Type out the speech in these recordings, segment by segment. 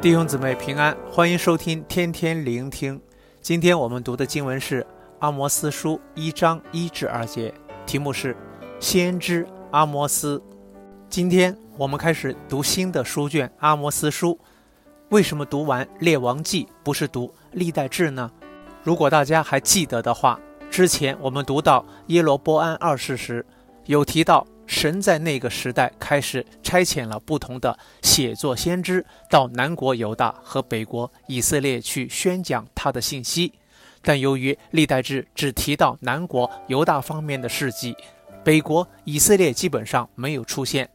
弟兄姊妹平安，欢迎收听天天聆听。今天我们读的经文是《阿摩斯书》一章一至二节，题目是“先知阿摩斯”。今天我们开始读新的书卷《阿摩斯书》。为什么读完《列王记》不是读《历代志》呢？如果大家还记得的话，之前我们读到耶罗波安二世时，有提到。神在那个时代开始差遣了不同的写作先知到南国犹大和北国以色列去宣讲他的信息，但由于历代志只提到南国犹大方面的事迹，北国以色列基本上没有出现，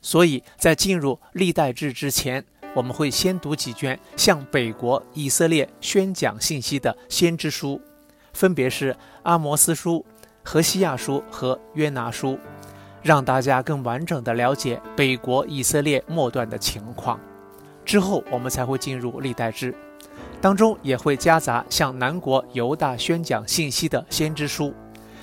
所以在进入历代志之前，我们会先读几卷向北国以色列宣讲信息的先知书，分别是阿摩斯书、何西亚书和约拿书。让大家更完整地了解北国以色列末段的情况，之后我们才会进入历代志，当中也会夹杂向南国犹大宣讲信息的先知书。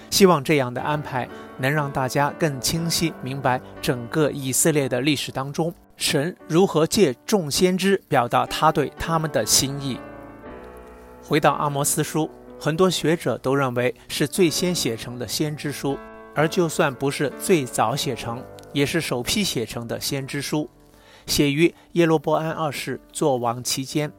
希望这样的安排能让大家更清晰明白整个以色列的历史当中，神如何借众先知表达他对他们的心意。回到阿摩斯书，很多学者都认为是最先写成的先知书。而就算不是最早写成，也是首批写成的先知书，写于耶罗波安二世作王期间。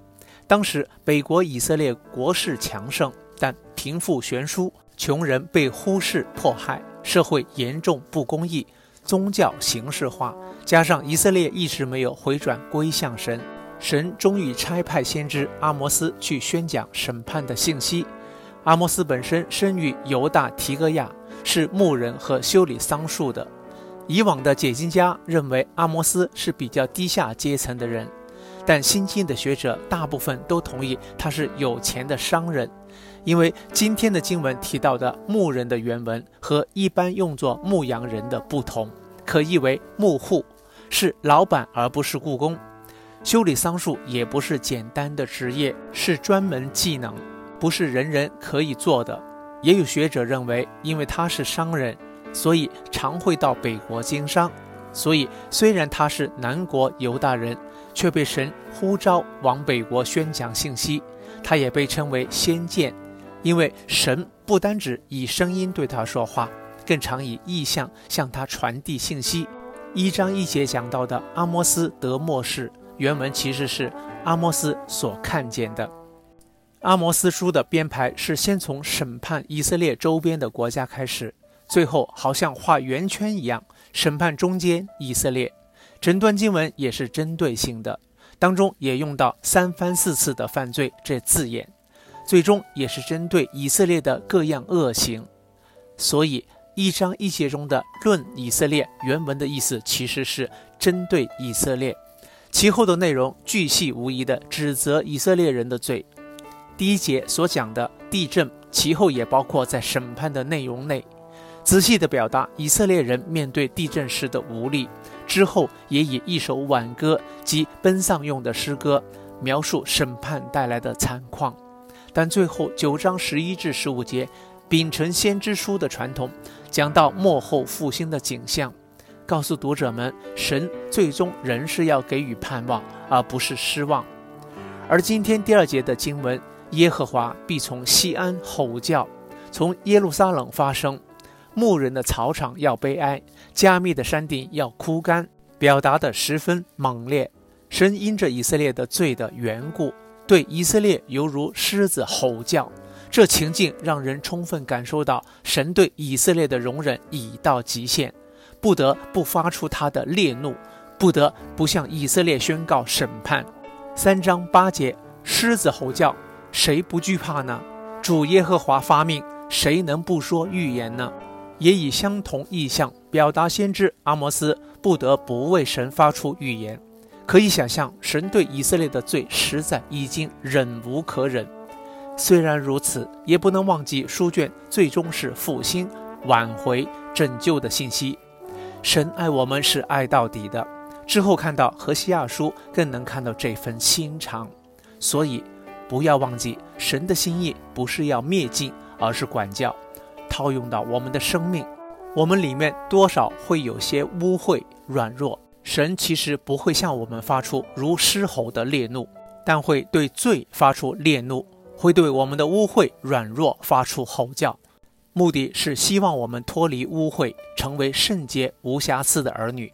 当时北国以色列国势强盛，但贫富悬殊，穷人被忽视迫害，社会严重不公义，宗教形式化，加上以色列一直没有回转归向神，神终于差派先知阿摩斯去宣讲审判的信息。阿摩斯本身生于犹大提戈亚。是牧人和修理桑树的。以往的解经家认为阿摩斯是比较低下阶层的人，但新经的学者大部分都同意他是有钱的商人，因为今天的经文提到的牧人的原文和一般用作牧羊人的不同，可译为牧户，是老板而不是雇工。修理桑树也不是简单的职业，是专门技能，不是人人可以做的。也有学者认为，因为他是商人，所以常会到北国经商，所以虽然他是南国犹大人，却被神呼召往北国宣讲信息。他也被称为先见，因为神不单只以声音对他说话，更常以异象向他传递信息。一章一节讲到的阿摩斯得默示，原文其实是阿摩斯所看见的。阿摩斯书的编排是先从审判以色列周边的国家开始，最后好像画圆圈一样审判中间以色列。整段经文也是针对性的，当中也用到三番四次的犯罪这字眼，最终也是针对以色列的各样恶行。所以一章一节中的论以色列原文的意思其实是针对以色列，其后的内容巨细无遗地指责以色列人的罪。第一节所讲的地震，其后也包括在审判的内容内，仔细地表达以色列人面对地震时的无力。之后也以一首挽歌及奔丧用的诗歌，描述审判带来的惨况。但最后九章十一至十五节，秉承先知书的传统，讲到末后复兴的景象，告诉读者们，神最终仍是要给予盼望，而不是失望。而今天第二节的经文。耶和华必从西安吼叫，从耶路撒冷发声，牧人的草场要悲哀，加密的山顶要枯干，表达得十分猛烈。神因着以色列的罪的缘故，对以色列犹如狮子吼叫，这情境让人充分感受到神对以色列的容忍已到极限，不得不发出他的烈怒，不得不向以色列宣告审判。三章八节，狮子吼叫。谁不惧怕呢？主耶和华发命，谁能不说预言呢？也以相同意象表达先知阿摩斯不得不为神发出预言。可以想象，神对以色列的罪实在已经忍无可忍。虽然如此，也不能忘记书卷最终是复兴、挽回、拯救的信息。神爱我们是爱到底的。之后看到何西亚书，更能看到这份心肠。所以。不要忘记，神的心意不是要灭尽，而是管教。套用到我们的生命，我们里面多少会有些污秽、软弱。神其实不会向我们发出如狮吼的烈怒，但会对罪发出烈怒，会对我们的污秽软弱发出吼叫，目的是希望我们脱离污秽，成为圣洁无瑕疵的儿女，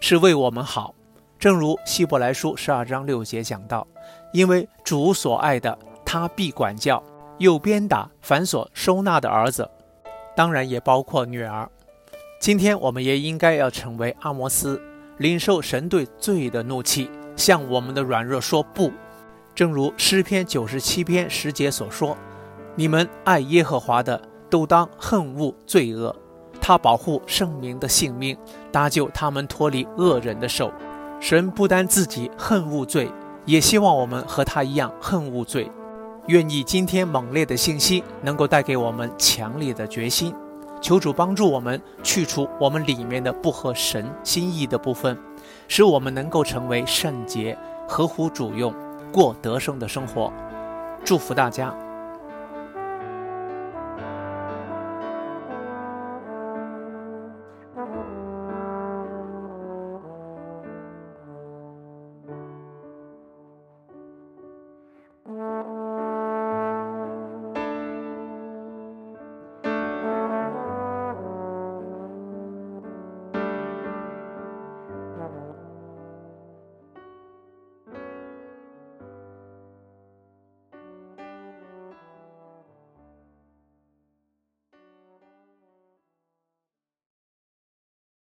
是为我们好。正如希伯来书十二章六节讲到，因为主所爱的，他必管教，又鞭打凡所收纳的儿子，当然也包括女儿。今天我们也应该要成为阿摩斯，领受神对罪的怒气，向我们的软弱说不。正如诗篇九十七篇十节所说：“你们爱耶和华的，都当恨恶罪恶，他保护圣民的性命，搭救他们脱离恶人的手。”神不单自己恨恶罪，也希望我们和他一样恨恶罪。愿你今天猛烈的信息能够带给我们强烈的决心。求主帮助我们去除我们里面的不合神心意的部分，使我们能够成为圣洁、合乎主用、过得胜的生活。祝福大家。